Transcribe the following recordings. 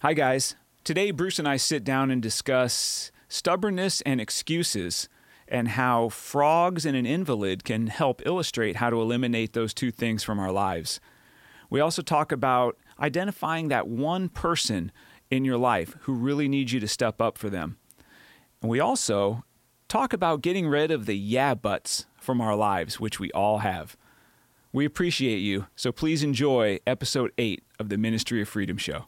Hi, guys. Today, Bruce and I sit down and discuss stubbornness and excuses and how frogs and an invalid can help illustrate how to eliminate those two things from our lives. We also talk about identifying that one person in your life who really needs you to step up for them. And we also talk about getting rid of the yeah buts from our lives, which we all have. We appreciate you, so please enjoy episode 8 of the Ministry of Freedom show.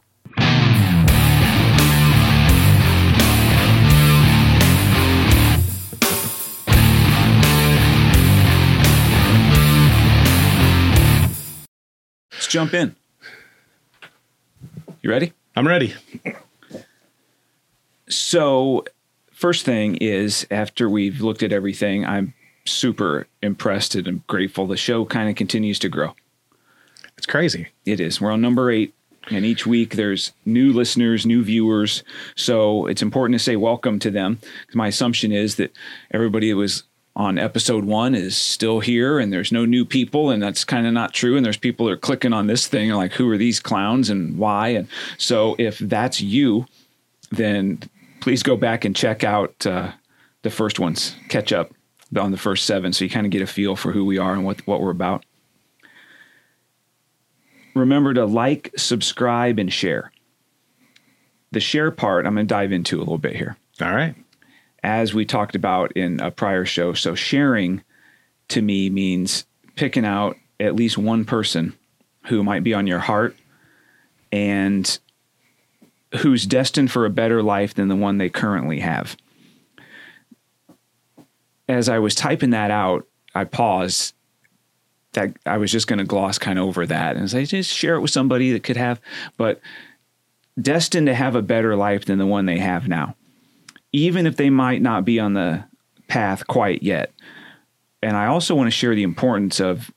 Jump in. You ready? I'm ready. So, first thing is after we've looked at everything, I'm super impressed and I'm grateful. The show kind of continues to grow. It's crazy. It is. We're on number eight, and each week there's new listeners, new viewers. So it's important to say welcome to them. My assumption is that everybody that was on episode one is still here and there's no new people and that's kind of not true and there's people that are clicking on this thing like who are these clowns and why? And so if that's you then please go back and check out uh, the first ones catch up on the first seven so you kind of get a feel for who we are and what, what we're about. Remember to like subscribe and share. The share part i'm going to dive into a little bit here. All right. As we talked about in a prior show. So sharing to me means picking out at least one person who might be on your heart and who's destined for a better life than the one they currently have. As I was typing that out, I paused that I was just going to gloss kind of over that and say just share it with somebody that could have but destined to have a better life than the one they have now even if they might not be on the path quite yet. And I also want to share the importance of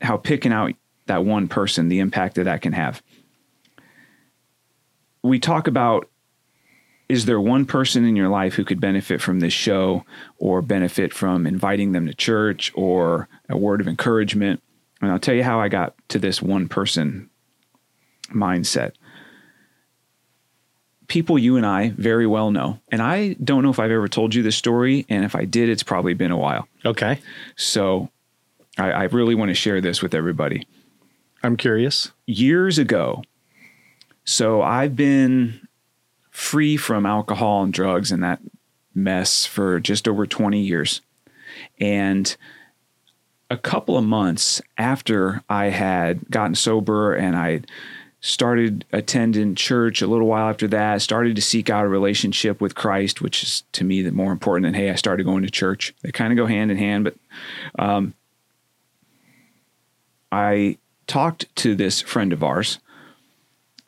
how picking out that one person, the impact that that can have. We talk about is there one person in your life who could benefit from this show or benefit from inviting them to church or a word of encouragement? And I'll tell you how I got to this one person mindset people you and I very well know. And I don't know if I've ever told you this story. And if I did, it's probably been a while. Okay. So I, I really want to share this with everybody. I'm curious. Years ago, so I've been free from alcohol and drugs and that mess for just over 20 years. And a couple of months after I had gotten sober and I started attending church a little while after that started to seek out a relationship with christ which is to me the more important than hey i started going to church. They kind of go hand in hand but um, i talked to this friend of ours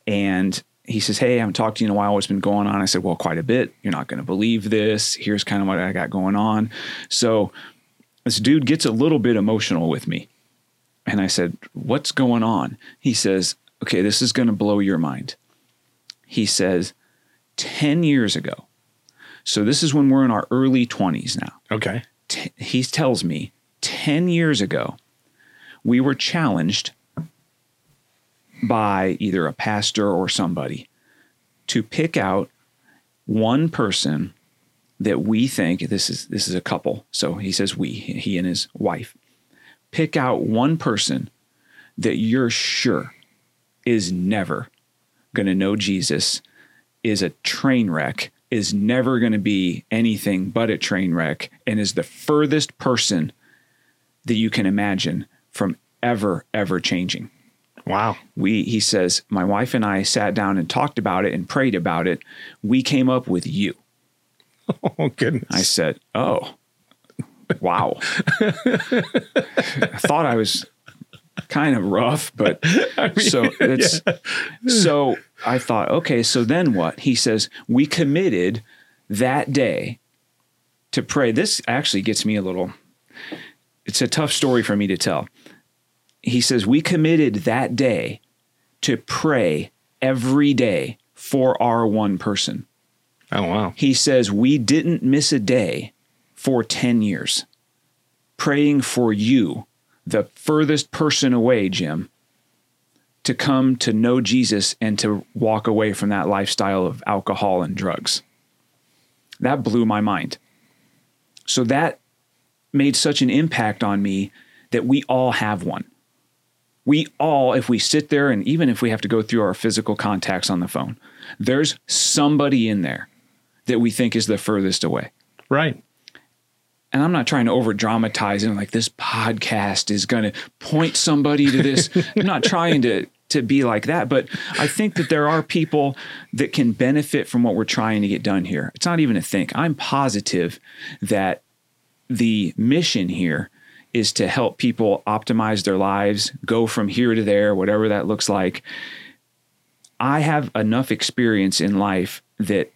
and he says hey i haven't talked to you in a while. What's been going on? I said well quite a bit. You're not going to believe this. Here's kind of what i got going on. So this dude gets a little bit emotional with me. And i said what's going on? He says okay, this is going to blow your mind. He says, 10 years ago, so this is when we're in our early 20s now. Okay. T- he tells me 10 years ago, we were challenged by either a pastor or somebody to pick out one person that we think this is this is a couple. So he says we, he and his wife. Pick out one person that you're sure is never going to know Jesus, is a train wreck, is never going to be anything but a train wreck, and is the furthest person that you can imagine from ever, ever changing. Wow. We, he says, my wife and I sat down and talked about it and prayed about it. We came up with you. Oh, goodness. I said, oh, wow. I thought I was kind of rough, but I mean, so it's yeah. so I thought, okay, so then what? He says, we committed that day to pray. This actually gets me a little, it's a tough story for me to tell. He says, we committed that day to pray every day for our one person. Oh, wow. He says, we didn't miss a day for 10 years praying for you, the furthest person away, Jim, to come to know Jesus and to walk away from that lifestyle of alcohol and drugs. That blew my mind. So that made such an impact on me that we all have one. We all, if we sit there and even if we have to go through our physical contacts on the phone, there's somebody in there that we think is the furthest away. Right. And I'm not trying to over dramatize and like this podcast is going to point somebody to this. I'm not trying to to be like that, but I think that there are people that can benefit from what we're trying to get done here. It's not even a think. I'm positive that the mission here is to help people optimize their lives, go from here to there, whatever that looks like. I have enough experience in life that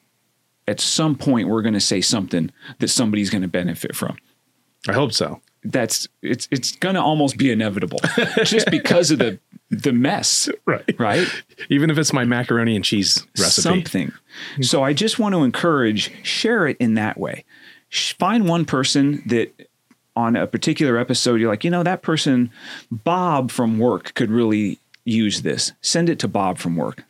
at some point we're going to say something that somebody's going to benefit from. I hope so. That's it's it's going to almost be inevitable just because of the the mess, Right. right? Even if it's my macaroni and cheese recipe. Something. So I just want to encourage share it in that way. Find one person that on a particular episode you're like, you know, that person Bob from work could really use this. Send it to Bob from work.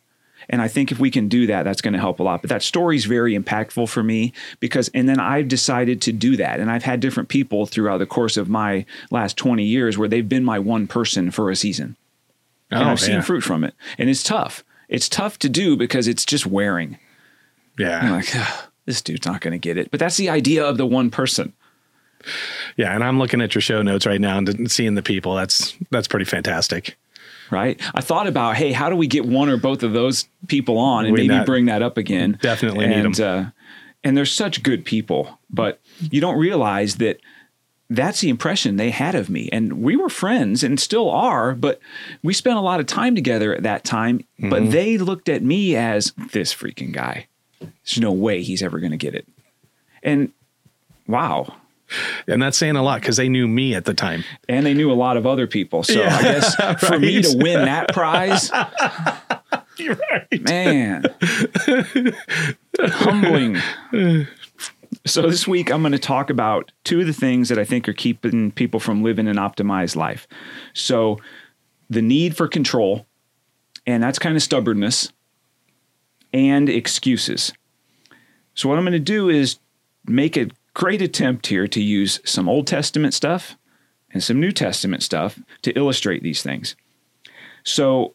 And I think if we can do that, that's going to help a lot. But that story is very impactful for me because, and then I've decided to do that. And I've had different people throughout the course of my last 20 years where they've been my one person for a season. And Oh, I've seen yeah. fruit from it. And it's tough. It's tough to do because it's just wearing. Yeah. I'm like, "Ugh, this dude's not going to get it. But that's the idea of the one person. Yeah. And I'm looking at your show notes right now and seeing the people. That's that's pretty fantastic. Right? I thought about, hey, how do we get one or both of those people on and We maybe not- bring that up again? Definitely need and, Uh, and they're such good people, but you don't realize that that's the impression they had of me. And we were friends and still are, but we spent a lot of time together at that time. Mm-hmm. But they looked at me as this freaking guy. There's no way he's ever going to get it. And wow, And that's saying a lot because they knew me at the time. and they knew a lot of other people. So Yeah, I guess for me to win that prize, You're right. man, humbling. So this week I'm going to talk about two of the things that I think are keeping people from living an optimized life. So the need for control, and that's kind of stubbornness, and excuses. So what I'm going to do is make a great attempt here to use some Old Testament stuff and some New Testament stuff to illustrate these things. So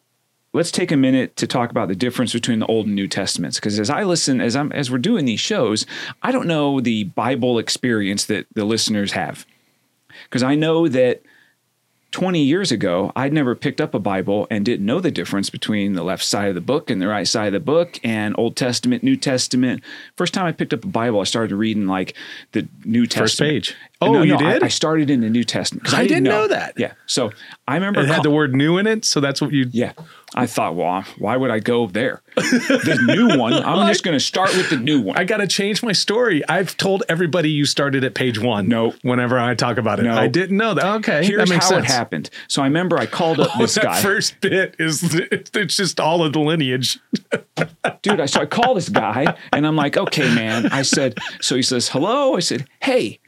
let's take a minute to talk about the difference between the Old and New Testaments. Because as I listen, as I'm as we're doing these shows, I don't know the Bible experience that the listeners have. Because I know that 20 years ago, I'd never picked up a Bible and didn't know the difference between the left side of the book and the right side of the book and Old Testament, New Testament. First time I picked up a Bible, I started reading like the New Testament. First page. Oh, No, you no, did? I, started in the New Testament. 'cause I didn't know that. Yeah. So I remember It had call- the word new in it. So that's what you. yeah. I thought, well, why would I go there? The new one, I'm just going to start with the new one. I got to change my story. I've told everybody you started at page one. No. Whenever I talk about it, No. I didn't know that. Okay. Here's that makes how sense. it happened. So I remember I called up this that guy. first bit is it's just all of the lineage. dude, I so I call this guy and I'm like, okay, man. I said, so he says, hello. I said, hey,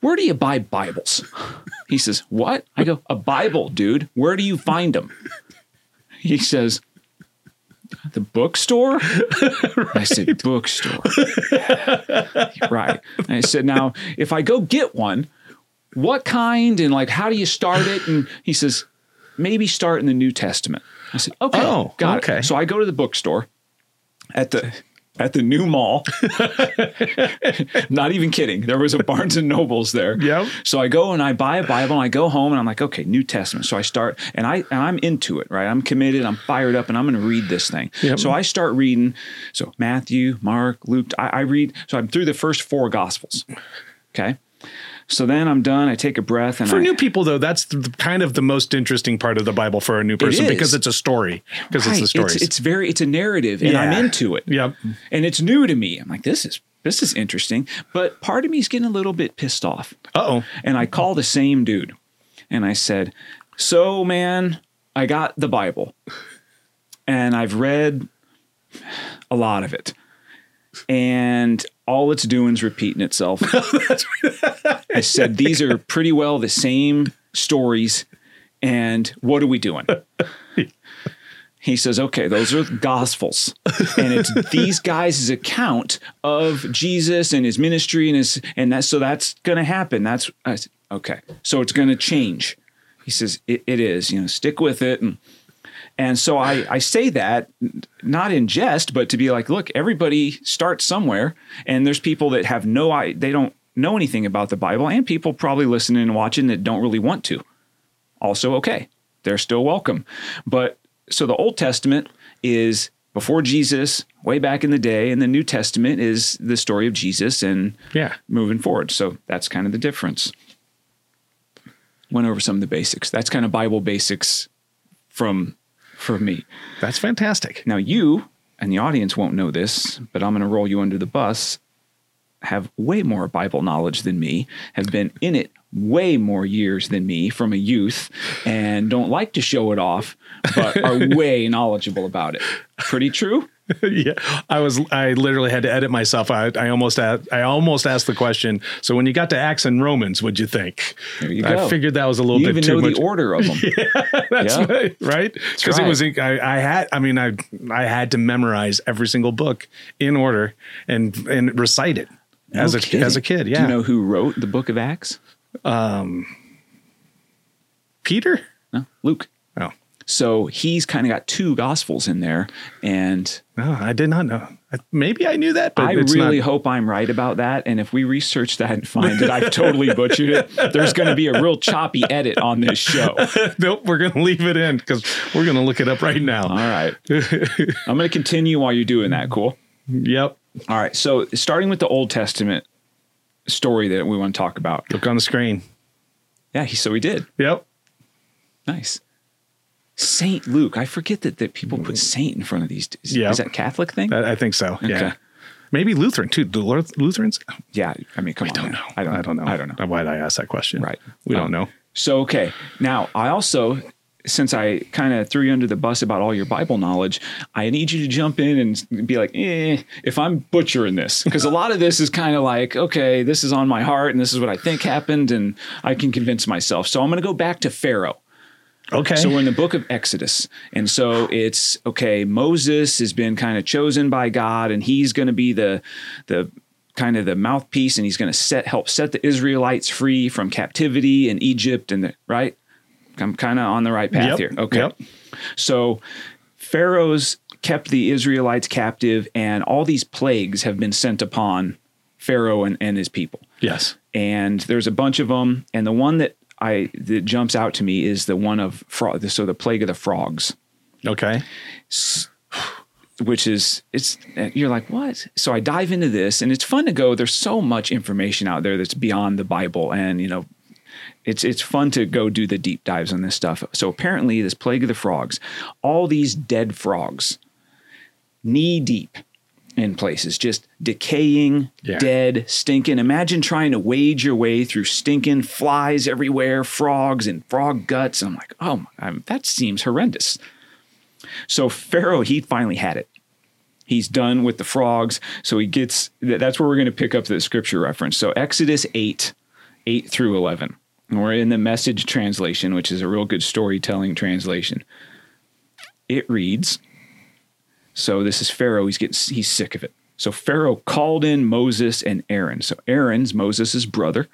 where do you buy Bibles? He says, what? I go, a Bible, dude. Where do you find them? He says, the bookstore? I said, bookstore. right. And I said, now, if I go get one, what kind and like how do you start it? And he says, maybe start in the New Testament. I said, okay, Oh, got okay. it. So I go to the bookstore at the at the new mall. Not even kidding. There was a Barnes and Nobles there. Yep. So I go and I buy a Bible and I go home and I'm like, okay, New Testament. So I start and I and I'm into it, right? I'm committed. I'm fired up, and I'm going to read this thing. Yep. So I start reading. So Matthew, Mark, Luke. I, I read. So I'm through the first four Gospels. Okay. So then I'm done. I take a breath and For I, new people, though, that's the, kind of the most interesting part of the Bible for a new person is. because it's a story. Because it's Right. the stories. It's, very it's a narrative, and I'm into it. Yep. And it's new to me. I'm like, this is this is interesting. But part of me is getting a little bit pissed off. Uh oh. And I call the same dude, and I said, "So, man, I got the Bible, and I've read a lot of it, and all it's doing is repeating itself." I said, "These are pretty well the same stories, and what are we doing?" He says, okay, those are gospels. And it's these guys' account of Jesus and his ministry and his and that so that's gonna happen. That's I said, okay. So it's gonna change. He says, it, it is, you know, stick with it. And and so I, I say that not in jest, but to be like, look, everybody starts somewhere, and there's people that have no they don't know anything about the Bible, and people probably listening and watching that don't really want to. Also, okay, they're still welcome. But so the Old Testament is before Jesus, way back in the day, and the New Testament is the story of Jesus and Yeah. moving forward. So that's kind of the difference. Went over some of the basics. That's kind of Bible basics from for me. That's fantastic. Now you and the audience won't know this, but I'm going to roll you under the bus. Have way more Bible knowledge than me. Have been in it way more years than me from a youth, and don't like to show it off, but are way knowledgeable about it. Pretty true. yeah, I was. I literally had to edit myself. I, I almost. Asked, I almost asked the question. So when you got to Acts and Romans, what'd you think? You. I figured that was a little You bit even too know much. the order of them. That's Yeah. right, right? Because right. it was. I, I had. I mean, I I had to memorize every single book in order and and recite it as No a kidding. as a kid. Yeah. Do you know who wrote the Book of Acts? Um, Peter? No, Luke. Oh So he's kind of got two gospels in there, and no, I did not know. Maybe I knew that, but I really not. hope I'm right about that. And if we research that and find that I've totally butchered it, there's going to be a real choppy edit on this show. nope, we're gonna leave it in because we're gonna look it up right now. All right. I'm going to continue while you're doing that. Cool. Yep. All right. So starting with the Old Testament story that we want to talk about. Look on the screen. Yeah. He, so he did. Yep. Nice. Saint Luke. I forget that, that people put saint in front of these. Is, Yeah. is that a Catholic thing? I, I think so. Yeah. Maybe Lutheran too. Lu- Lutherans? yeah. I mean, come on. don't know. I don't, I don't know. I don't know. Why did I ask that question? Right. We Um, don't know. So, okay. Now, I also, since I kind of threw you under the bus about all your Bible knowledge, I need you to jump in and be like, eh, if I'm butchering this. Because a lot of this is kind of like, okay, this is on my heart and this is what I think happened and I can convince myself. So I'm going to go back to Pharaoh. Okay. So we're in the book of Exodus. And so it's okay, Moses has been kind of chosen by God and he's going to be the the kind of the mouthpiece and he's going to set help set the Israelites free from captivity in Egypt and the, right? I'm kind of on the right path Yep, here. Okay. yep. So Pharaoh's kept the Israelites captive and all these plagues have been sent upon Pharaoh and, and his people yes. and there's a bunch of them and the one that i that jumps out to me is the one of frog so the plague of the frogs Okay. which is it's you're like what so i dive into this and it's fun to go there's so much information out there that's beyond the bible and you know it's it's fun to go do the deep dives on this stuff so apparently this plague of the frogs all these dead frogs knee deep in places just decaying Yeah. dead stinking imagine trying to wade your way through stinking flies everywhere frogs and frog guts i'm like oh my, that seems horrendous so Pharaoh, he finally had it. He's done with the frogs. So he gets, that's where we're going to pick up the scripture reference. So Exodus 8, 8 through 11. We're in the message translation, which is a real good storytelling translation. It reads, so this is Pharaoh. He's getting, he's sick of it. So Pharaoh called in Moses and Aaron. So Aaron's Moses' brother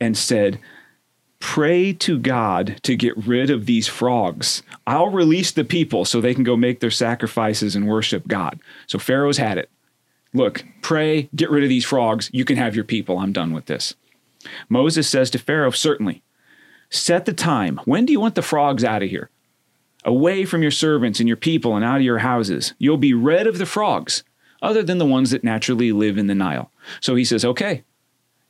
and said, Pray to God to get rid of these frogs. I'll release the people so they can go make their sacrifices and worship God. So Pharaoh's had it. Look, pray, get rid of these frogs. You can have your people. I'm done with this. Moses says to Pharaoh, Certainly. Set the time. When do you want the frogs out of here? Away from your servants and your people and out of your houses. You'll be rid of the frogs, other than the ones that naturally live in the Nile. So he says, Okay,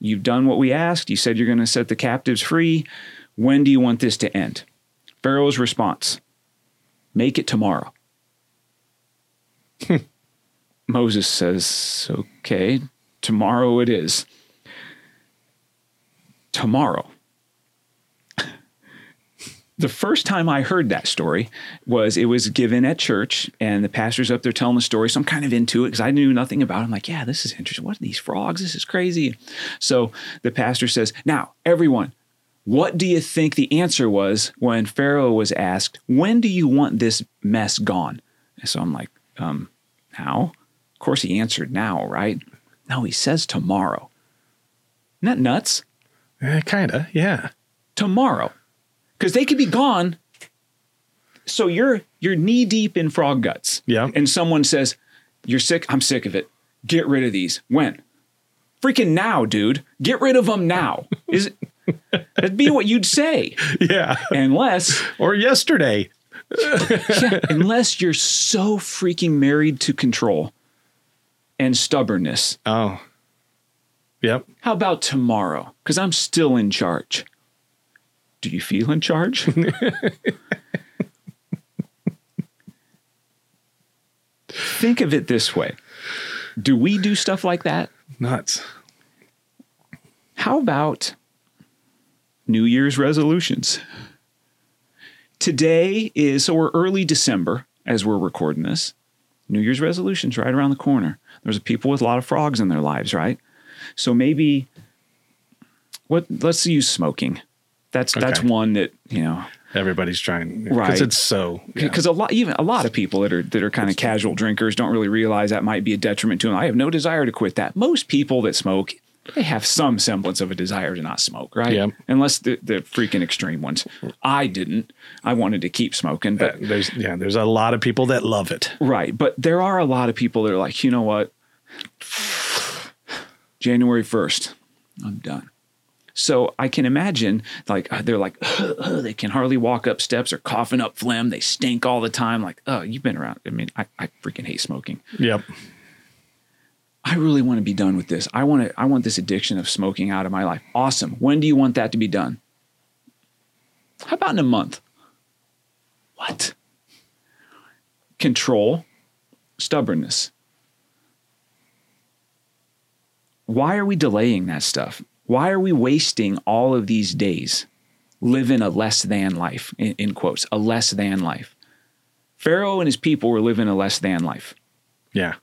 You've done what we asked. You said you're going to set the captives free. When do you want this to end? Pharaoh's response Make it tomorrow. Moses says, Okay, tomorrow it is. Tomorrow. The first time I heard that story was it was given at church, and the pastor's up there telling the story. So I'm kind of into it because I knew nothing about it. I'm like, yeah, this is interesting. What are these frogs? This is crazy. So the pastor says, Now, everyone, What do you think the answer was when Pharaoh was asked, When do you want this mess gone? And so I'm like, um, Now? Of course, he answered now, right? No, he says tomorrow. Isn't that nuts? Eh, kinda, yeah. Tomorrow. Because they could be gone. So you're you're knee deep in frog guts. Yeah. And someone says, You're sick? I'm sick of it. Get rid of these. When? Freaking now, dude. Get rid of them now. Is it that'd be what you'd say. Yeah. Unless Or yesterday. yeah, unless you're so freaking married to control and stubbornness. Oh. Yep. How about tomorrow? Because I'm still in charge. Do you feel in charge? Think of it this way Do we do stuff like that? Nuts. How about New Year's resolutions? Today is, so we're early December as we're recording this. New Year's resolutions right around the corner. There's people with a lot of frogs in their lives, right? So maybe what let's use smoking. That's that's one that, you know, Everybody's trying because Right. it's so yeah. because a lot even a lot of people that are that are kind of casual drinkers don't really realize that might be a detriment to them. I have no desire to quit that. Most people that smoke, they have some semblance of a desire to not smoke, right? Yep. Unless the the freaking extreme ones. I didn't. I wanted to keep smoking, but Uh, there's yeah, there's a lot of people that love it. right. But there are a lot of people that are like, you know what? January first, I'm done. So I can imagine, like uh, they're like they can hardly walk up steps or coughing up phlegm. They stink all the time. Like, oh, you've been around. I mean, I, I freaking hate smoking. Yep. I really want to be done with this. I want to. I want this addiction of smoking out of my life. Awesome. When do you want that to be done? How about in a month? What? Control, stubbornness. Why are we delaying that stuff? Why are we wasting all of these days living a less than life, in, in quotes, a less than life? Pharaoh and his people were living a less than life Yeah.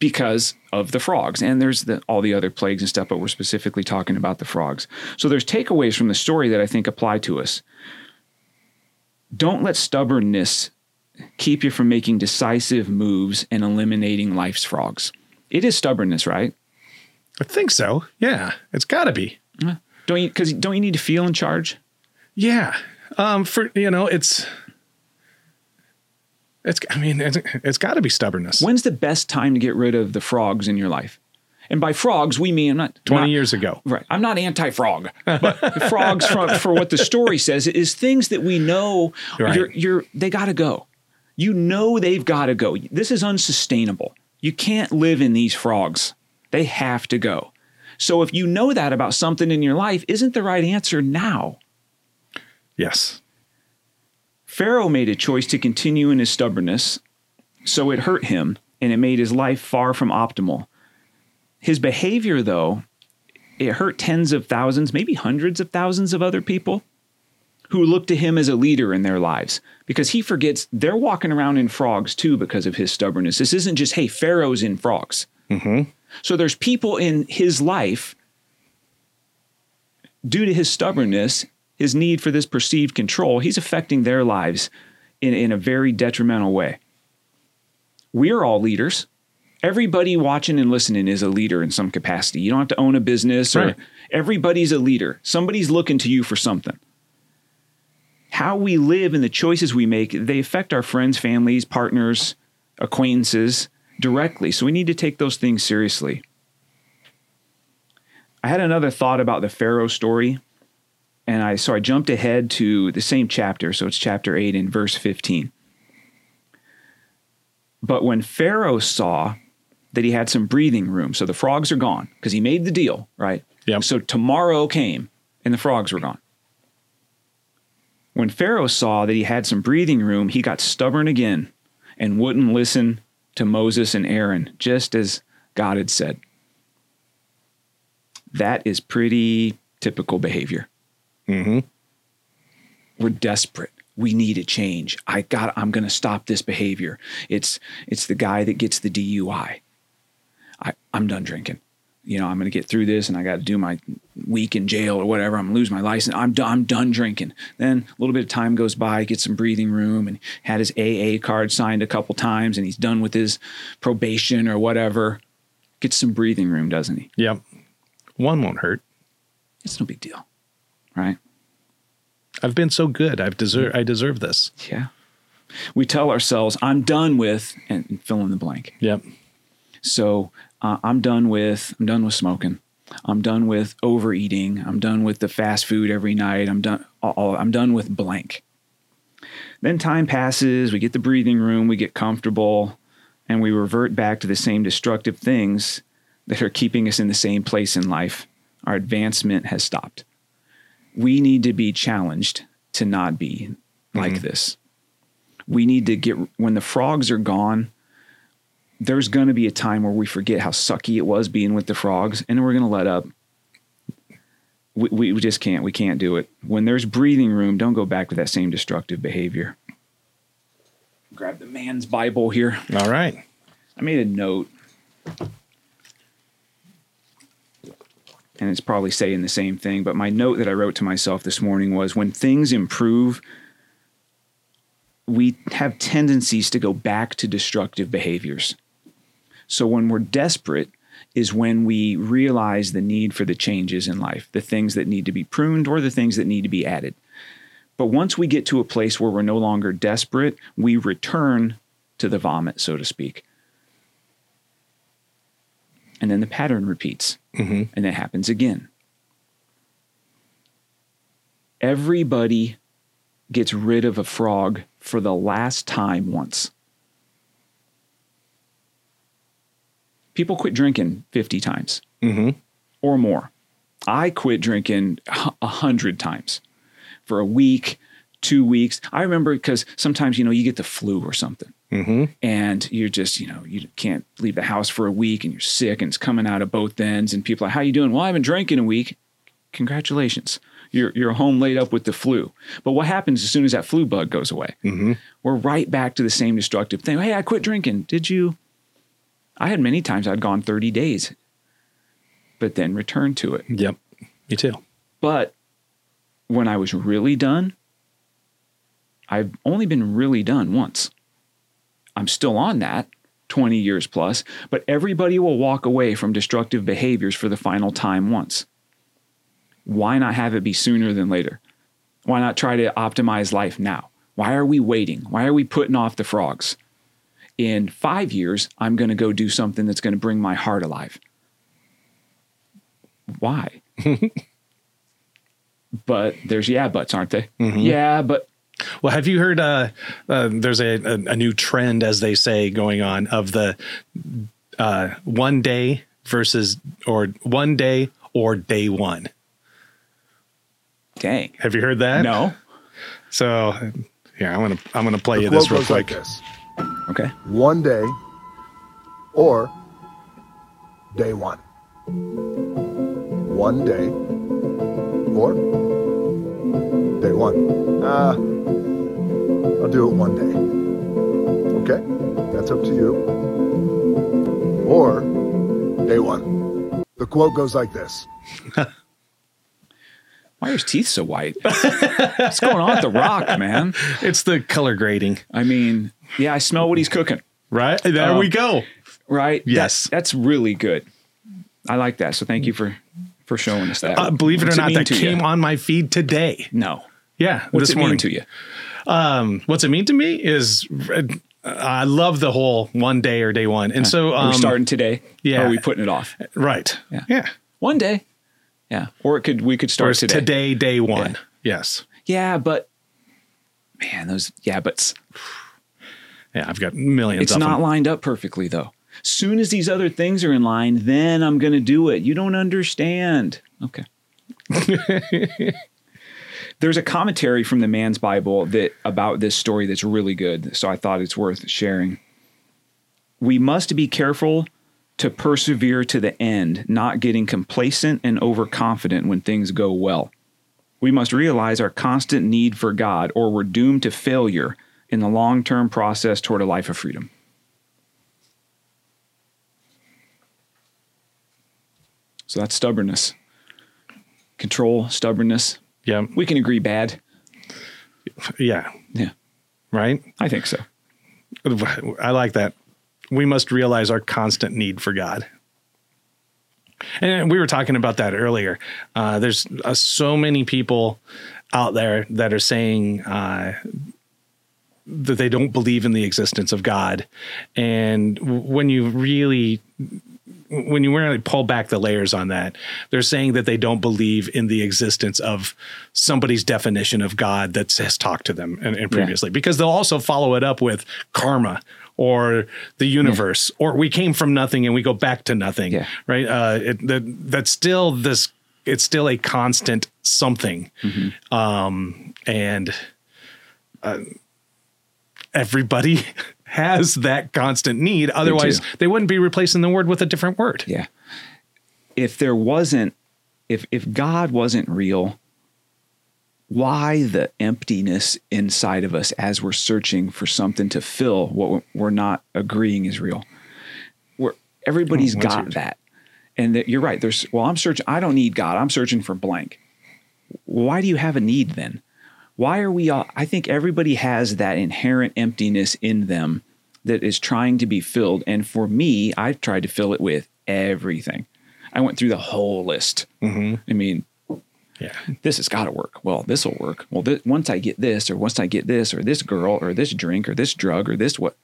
because of the frogs. And there's the, all the other plagues and stuff, but we're specifically talking about the frogs. So there's takeaways from the story that I think apply to us. Don't let stubbornness keep you from making decisive moves and eliminating life's frogs. It is stubbornness, right? I think so. Yeah. It's got to be. Don't you? Because don't you need to feel in charge? Yeah. Um for you know, it's it's I mean, it's, it's got to be stubbornness. When's the best time to get rid of the frogs in your life? And by frogs, we mean I'm not 20 not- years ago. Right. I'm not anti-frog, but frogs from for what the story says is things that we know Right. you're you're they got to go. You know they've got to go. This is unsustainable. You can't live in these frogs. They have to go. So if you know that about something in your life, isn't the right answer now? Yes. Pharaoh made a choice to continue in his stubbornness, so it hurt him and it made his life far from optimal. His behavior, though, it hurt tens of thousands, maybe hundreds of thousands of other people who look to him as a leader in their lives because he forgets they're walking around in frogs too because of his stubbornness. This isn't just, hey, Pharaoh's in frogs. Mm-hmm. So there's people in his life due to his stubbornness, his need for this perceived control, he's affecting their lives in, in a very detrimental way. We're all leaders. Everybody watching and listening is a leader in some capacity. You don't have to own a business or Right. everybody's a leader. Somebody's looking to you for something. How we live and the choices we make, they affect our friends, families, partners, acquaintances directly. So we need to take those things seriously. I had another thought about the Pharaoh story, and I so I jumped ahead to the same chapter, so it's chapter 8 in verse 15. But when Pharaoh saw that he had some breathing room, so the frogs are gone because he made the deal, right? Yep. So tomorrow came and the frogs were gone. When Pharaoh saw that he had some breathing room, he got stubborn again and wouldn't listen to Moses and Aaron, just as God had said. That is pretty typical behavior. Mhm. We're desperate. We need a change. I got I'm going to stop this behavior. It's it's the guy that gets the DUI. I I'm done drinking. You know, I'm going to get through this and I got to do my week in jail or whatever. I'm going to lose my license. I'm done, I'm done drinking. Then a little bit of time goes by, get some breathing room and had his AA card signed a couple times and he's done with his probation or whatever. Gets some breathing room, doesn't he? Yep. One won't hurt. It's no big deal. Right? I've been so good. I've deserve I deserve this. Yeah. We tell ourselves, I'm done with, and fill in the blank. Yep. So uh, I'm done with I'm done with smoking. I'm done with overeating. I'm done with the fast food every night. I'm done. All, I'm done with blank. Then time passes. We get the breathing room. We get comfortable, and we revert back to the same destructive things that are keeping us in the same place in life. Our advancement has stopped. We need to be challenged to not be like mm-hmm. this. We need to get when the frogs are gone there's going to be a time where we forget how sucky it was being with the frogs and we're going to let up. We, we, we just can't. We can't do it. When there's breathing room, don't go back to that same destructive behavior. Grab the man's Bible here. All right. I made a note. And it's probably saying the same thing, but my note that I wrote to myself this morning was when things improve, we have tendencies to go back to destructive behaviors. So when we're desperate is when we realize the need for the changes in life, the things that need to be pruned or the things that need to be added. But once we get to a place where we're no longer desperate, we return to the vomit, so to speak. And then the pattern repeats mm-hmm. and it happens again. Everybody gets rid of a frog for the last time once. People quit drinking 50 times mm-hmm. or more. I quit drinking a hundred times for a week, two weeks. I remember because sometimes, you know, you get the flu or something mm-hmm. and you're just, you know, you can't leave the house for a week and you're sick and it's coming out of both ends. And people are, how you doing? Well, I haven't drank in a week. Congratulations. You're, you're home laid up with the flu. But what happens as soon as that flu bug goes away? Mm-hmm. We're right back to the same destructive thing. Hey, I quit drinking. Did you? I had many times I'd gone 30 days, but then returned to it. Yep. Me too. But when I was really done, I've only been really done once. I'm still on that 20 years plus, but everybody will walk away from destructive behaviors for the final time once. Why not have it be sooner than later? Why not try to optimize life now? Why are we waiting? Why are we putting off the frogs? In five years, I'm going to go do something that's going to bring my heart alive. Why? but there's yeah buts, aren't they? Mm-hmm. Yeah, but. Well, have you heard? Uh, uh, there's a, a, a, new trend, as they say, going on of the uh, one day versus or one day or day one. Dang. Have you heard that? No. So, yeah, I'm gonna I'm gonna play the you this real quick. Like this. Okay. One day or day one. One day or day one. Uh, I'll do it one day. Okay? That's up to you. Or day one. The quote goes like this. Why are his teeth so white? What's going on with the rock, man? It's the color grading. I mean, yeah, I smell what he's cooking. Right there, um, we go. Right. Yes, that, that's really good. I like that. So thank you for for showing us that. Uh, believe it or not, that came you? on my feed today. No. Yeah. What's this it morning. mean to you? Um, what's it mean to me is uh, I love the whole one day or day one, and so um, we're starting today. Yeah. Or are we putting it off? Right. Yeah. Yeah. One day. Yeah. Or it could we could start today. Today, day one. Yeah. Yes. Yeah, but man, those yeah buts. Yeah, I've got millions. It's not them. lined up perfectly though. Soon as these other things are in line, then I'm going to do it. You don't understand. Okay. There's a commentary from the Man's Bible that about this story that's really good, so I thought it's worth sharing. We must be careful to persevere to the end, not getting complacent and overconfident when things go well. We must realize our constant need for God, or we're doomed to failure in the long term process toward a life of freedom. So that's stubbornness. Control, stubbornness. Yeah. We can agree bad. Yeah. Yeah, Right. I think so. I like that. We must realize our constant need for God. And we were talking about that earlier. Uh, there's uh, so many people out there that are saying uh, that they don't believe in the existence of God. And when you really when you really pull back the layers on that, they're saying that they don't believe in the existence of somebody's definition of God that has talked to them and, and previously, because they'll also follow it up with karma or the universe or we came from nothing and we go back to nothing. Yeah. Right. Uh, it, that, that's still this, it's still a constant something. Um, and uh, everybody has that constant need. Otherwise, they wouldn't be replacing the word with a different word. Yeah. If there wasn't, if if God wasn't real, why the emptiness inside of us as we're searching for something to fill what we're not agreeing is real? We're everybody's what's got that, and that you're right. There's well, I'm searching. I don't need God. I'm searching for blank. Why do you have a need then? Why are we all? I think everybody has that inherent emptiness in them that is trying to be filled. And for me, I've tried to fill it with everything. I went through the whole list. Mm-hmm. I mean, Yeah. this has got to work. Well, this will work. Well, thi- once I get this, or once I get this, or this girl, or this drink, or this drug, or this what?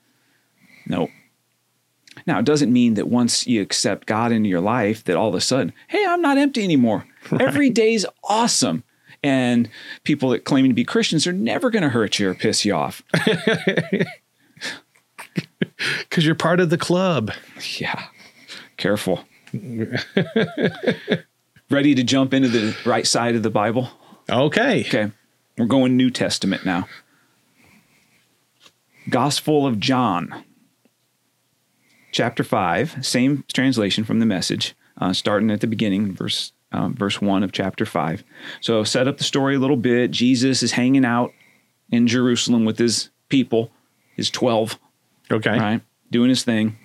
Nope. Now, it doesn't mean that once you accept God into your life, that all of a sudden, hey, I'm not empty anymore. Every day's awesome. And people that claim to be Christians are never going to hurt you or piss you off. Because you're part of the club. Yeah. Careful. Ready to jump into the right side of the Bible? Okay. Okay. We're going New Testament now. Gospel of John, chapter 5, same translation from the message, uh, starting at the beginning, verse, um, verse 1 of chapter 5. So, set up the story a little bit. Jesus is hanging out in Jerusalem with his people, his 12, Okay. right? Doing his thing.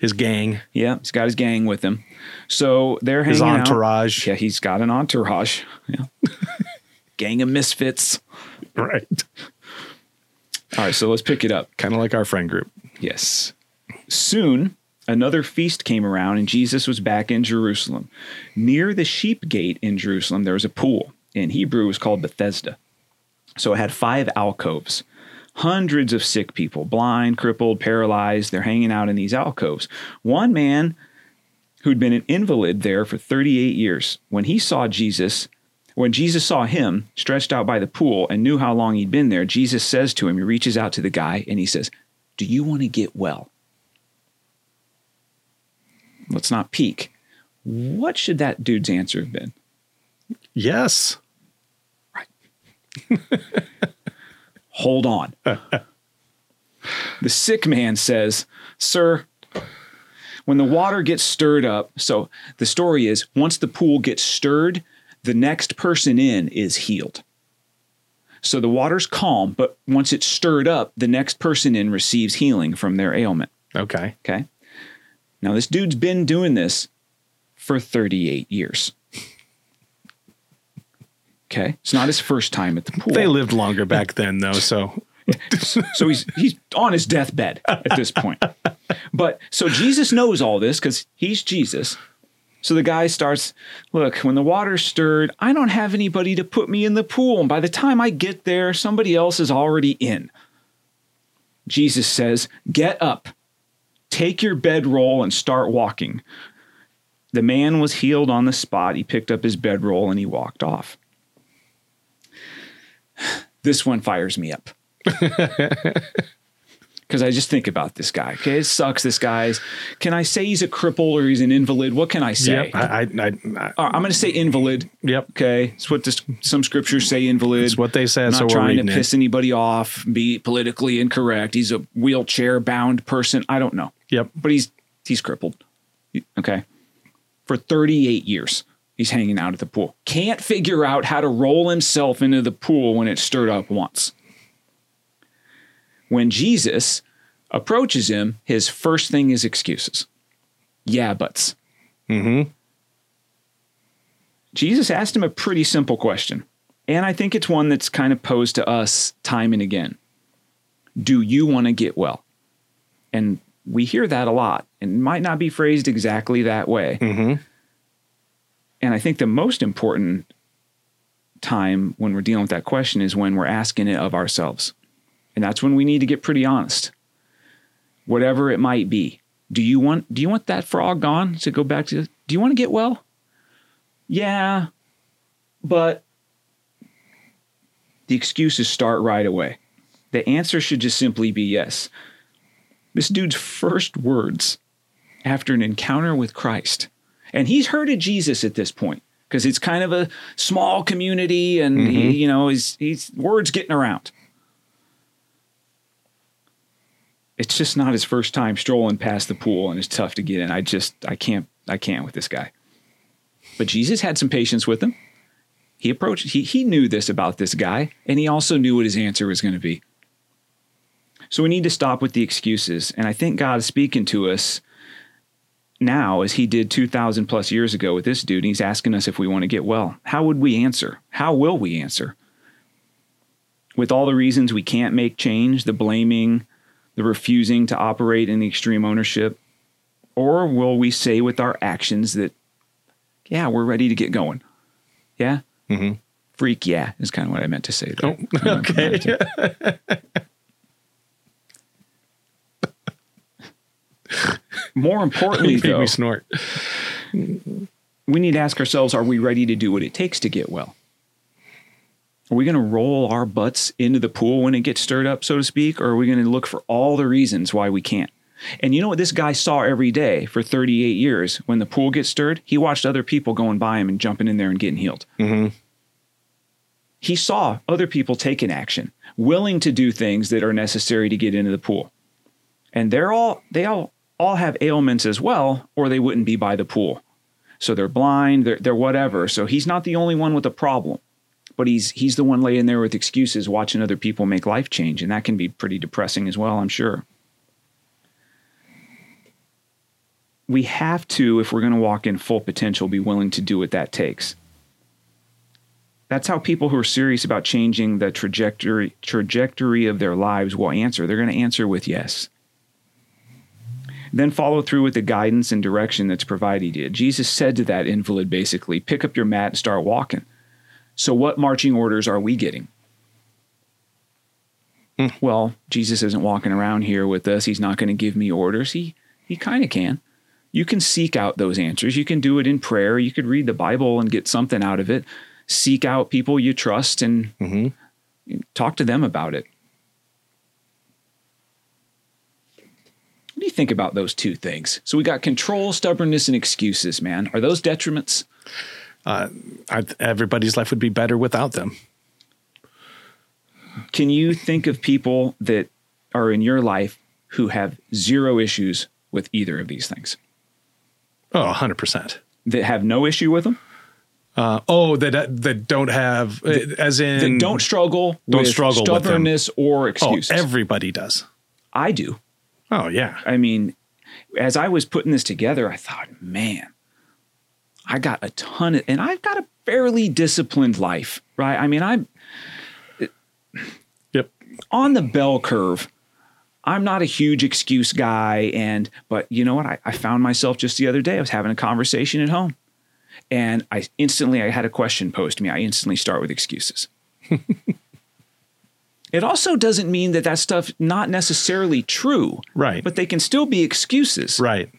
His gang. Yeah, he's got his gang with him. So they're His hanging out. entourage. Yeah, he's got an entourage. Yeah. gang of misfits. Right. All right, so let's pick it up. Kind of like our friend group. Yes. Soon, another feast came around, and Jesus was back in Jerusalem. Near the sheep gate in Jerusalem, there was a pool. In Hebrew, it was called Bethesda. So it had five alcoves. Hundreds of sick people, blind, crippled, paralyzed, they're hanging out in these alcoves. One man who'd been an invalid there for 38 years, when he saw Jesus, when Jesus saw him stretched out by the pool and knew how long he'd been there, Jesus says to him, he reaches out to the guy and he says, Do you want to get well? Let's not peek. What should that dude's answer have been? Yes. Right. Hold on. the sick man says, Sir, when the water gets stirred up, so the story is once the pool gets stirred, the next person in is healed. So the water's calm, but once it's stirred up, the next person in receives healing from their ailment. Okay. Okay. Now, this dude's been doing this for 38 years. Okay. It's not his first time at the pool. They lived longer back then, though. So So he's he's on his deathbed at this point. But so Jesus knows all this because he's Jesus. So the guy starts, look, when the water stirred, I don't have anybody to put me in the pool. And by the time I get there, somebody else is already in. Jesus says, Get up, take your bedroll, and start walking. The man was healed on the spot. He picked up his bedroll and he walked off. This one fires me up. Because I just think about this guy. Okay, it sucks. This guy's. Can I say he's a cripple or he's an invalid? What can I say? yep. I, I, I, I, All right, I'm going to say invalid. yep. Okay, it's what this, some scriptures say. Invalid. It's what they said, I'm so not we're trying to it. piss anybody off. Be politically incorrect. He's a wheelchair bound person. I don't know. Yep. But he's he's crippled. Okay, for 38 years he's hanging out at the pool. Can't figure out how to roll himself into the pool when it's stirred up once. When Jesus approaches him, his first thing is excuses. Yeah, buts. Mm-hmm. Jesus asked him a pretty simple question. And I think it's one that's kind of posed to us time and again. Do you want to get well? And we hear that a lot and it might not be phrased exactly that way. Mm-hmm. And I think the most important time when we're dealing with that question is when we're asking it of ourselves. And that's when we need to get pretty honest. Whatever it might be. Do you want do you want that frog gone to go back to do you want to get well? Yeah. But the excuses start right away. The answer should just simply be yes. This dude's first words after an encounter with Christ, and he's heard of Jesus at this point because it's kind of a small community, and he, mm-hmm. you know, he's he's words getting around. It's just not his first time strolling past the pool, and it's tough to get in. I just I can't I can't with this guy. But Jesus had some patience with him. He approached, he, he knew this about this guy, and he also knew what his answer was going to be. So we need to stop with the excuses. And I think God is speaking to us now as he did 2,000 plus years ago with this dude. He's asking us if we want to get well. How would we answer? How will we answer? With all the reasons we can't make change, the blaming, the refusing to operate in the extreme ownership? Or will we say with our actions that, yeah, we're ready to get going? Yeah? Mm-hmm. Freak, yeah, is kind of what I meant to say. there. Oh, okay. More importantly, though, snort. we need to ask ourselves are we ready to do what it takes to get well? Are we going to roll our butts into the pool when it gets stirred up, so to speak, or are we going to look for all the reasons why we can't? And you know what this guy saw every day for 38 years? When the pool gets stirred, he watched other people going by him and jumping in there and getting healed. Mhm. He saw other people taking action, willing to do things that are necessary to get into the pool. And they're all they all all have ailments as well, or they wouldn't be by the pool. So they're blind, they're, they're whatever. So he's not the only one with a problem, but he's he's the one laying there with excuses, watching other people make life change, and that can be pretty depressing as well. I'm sure. We have to, if we're going to walk in full potential, be willing to do what that takes. That's how people who are serious about changing the trajectory trajectory of their lives will answer. They're going to answer with yes then follow through with the guidance and direction that's provided. you Jesus said to that invalid basically, pick up your mat and start walking. So, what marching orders are we getting? Hmm. Well, Jesus isn't walking around here with us. He's not going to give me orders. He, he kind of can. You can seek out those answers. You can do it in prayer. You could read the Bible and get something out of it. Seek out people you trust and mm-hmm. talk to them about it. What do you think about those two things? So we got control, stubbornness, and excuses, man. Are those detriments? Uh, I, everybody's life would be better without them. Can you think of people that are in your life who have zero issues with either of these things? Oh, 100%. That have no issue with them? Uh, oh, that uh, that don't have, uh, as in, That don't struggle Don't with struggle with them. stubbornness or excuse. oh, everybody does. I do. Oh, yeah. I mean, as I was putting this together, I thought, man, I got a ton of, and I've got a fairly disciplined life, right? I mean, I'm Yep. on the bell curve. I'm not a huge excuse guy, and but you know what? I, I found myself just the other day. I was having a conversation at home, and I instantly I had a question posed to me. I instantly start with excuses. it also doesn't mean that that stuff not necessarily true, Right. But they can still be excuses, Right.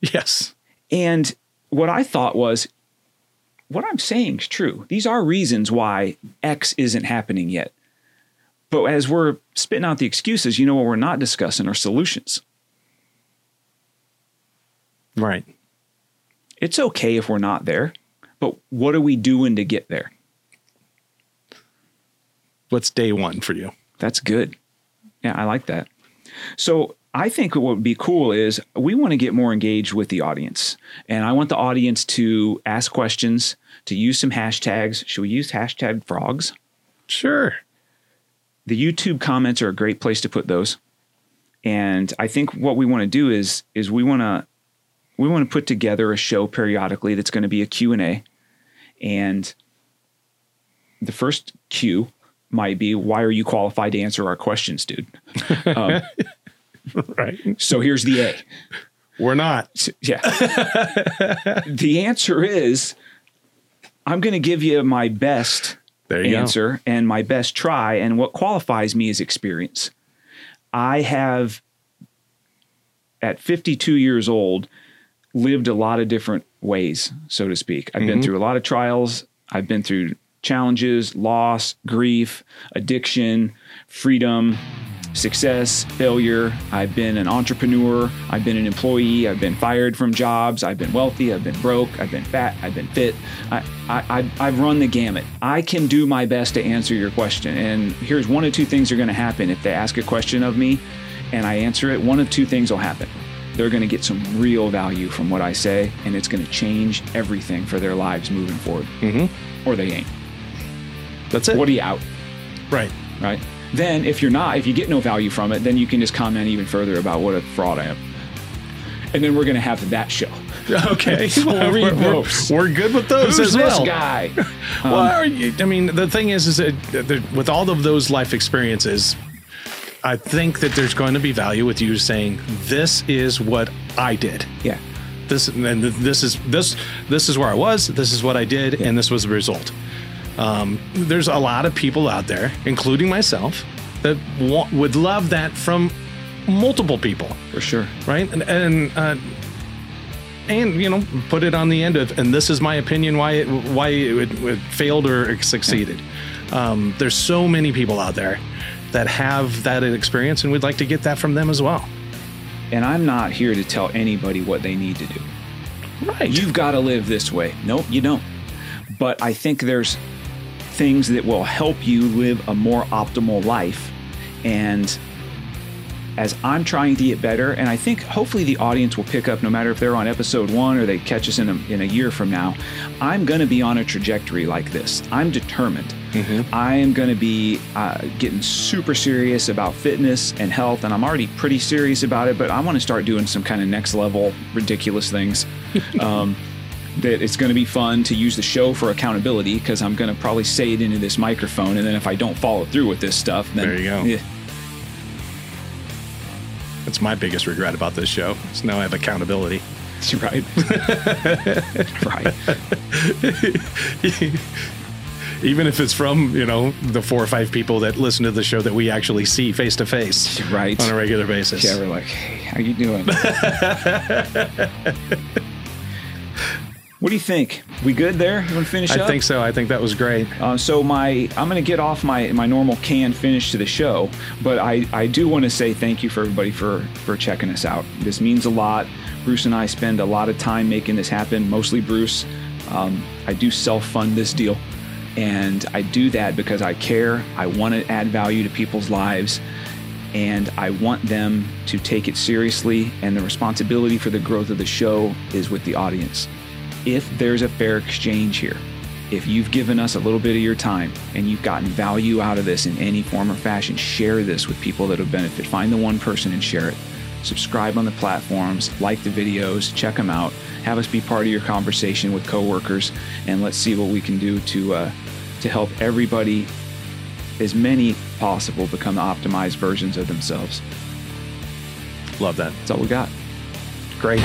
Yes. And what I thought was, what I'm saying is true. These are reasons why X isn't happening yet. But as we're spitting out the excuses, you know what we're not discussing are solutions. Right. It's okay if we're not there, but what are we doing to get there? What's day one for you? That's good. Yeah, I like that. So I think what would be cool is we want to get more engaged with the audience. And I want the audience to ask questions, to use some hashtags. Should we use hashtag frogs? Sure. the YouTube comments are a great place to put those. And I think what we want to do is is we want to we want to put together a show periodically that's going to be a Q&A And the first cue might be, why are you qualified to answer our questions, dude? Um, right. so here's the A. We're not. Yeah. the answer is I'm going to give you my best you go. answer and my best try. And what qualifies me is experience. I have, at 52 years old, lived a lot of different ways, so to speak. I've been mm-hmm. through a lot of trials. I've been through challenges, loss, grief, addiction, freedom, success, failure. I've been an entrepreneur. I've been an employee. I've been fired from jobs. I've been wealthy. I've been broke. I've been fat. I've been fit. I, I, I've run the gamut. I can do my best to answer your question. And here's one of two things are going to happen if they ask a question of me and I answer it. One of two things will happen. They're going to get some real value from what I say, and it's going to change everything for their lives moving forward. Mm-hmm. Or they ain't. That's it. What are you out? right. right? Then, if you're not, if you get no value from it, then you can just comment even further about what a fraud I am. And then we're going to have that show. Okay. We'll we're, we're, we're good with those Who's as this well. guy? well, are you- I mean, the thing is, is that uh, that with all of those life experiences, I think that there's going to be value with you saying, "This is what I did. Yeah. This and this is this this is where I was. This is what I did, and this was the result." Um, there's a lot of people out there, including myself, that would love that from multiple people For sure. right? And and uh, and you know, put it on the end of, and this is my opinion why it why it, it failed or it succeeded. Um, there's so many people out there that have that experience, and we'd like to get that from them as well. And I'm not here to tell anybody what they need to do. Right. You've got to live this way. Nope, you don't. But I think there's things that will help you live a more optimal life. And as I'm trying to get better, and I think hopefully the audience will pick up no matter if they're on episode one or they catch us in a, in a year from now, I'm going to be on a trajectory like this. I'm determined. I am going to be uh, getting super serious about fitness and health, and I'm already pretty serious about it, but I want to start doing some kind of next level ridiculous things. um, that it's going to be fun to use the show for accountability because I'm going to probably say it into this microphone, and then if I don't follow through with this stuff, then There you go. yeah, That's my biggest regret about this show. So now I have accountability. right, right. Even if it's from you know the four or five people that listen to the show that we actually see face to face Right. on a regular basis. Yeah, we're like, hey, how you doing? what do you think? We good there? You want to finish I up? think so. I think that was great. Uh, so my I'm going to get off my my normal canned finish to the show, but I I do want to say thank you for everybody for for checking us out. This means a lot. Bruce and I spend a lot of time making this happen. Mostly Bruce. Um, I do self fund this deal, and I do that because I care. I want to add value to people's lives. And I want them to take it seriously, and the responsibility for the growth of the show is with the audience if there's a fair exchange here, if you've given us a little bit of your time and you've gotten value out of this in any form or fashion, share this with people that will benefit. Find the one person and share it. Subscribe on the platforms, like the videos, check them out. Have us be part of your conversation with coworkers, and let's see what we can do to uh, to help everybody, as many possible, become the optimized versions of themselves. Love that. That's all we got. Great.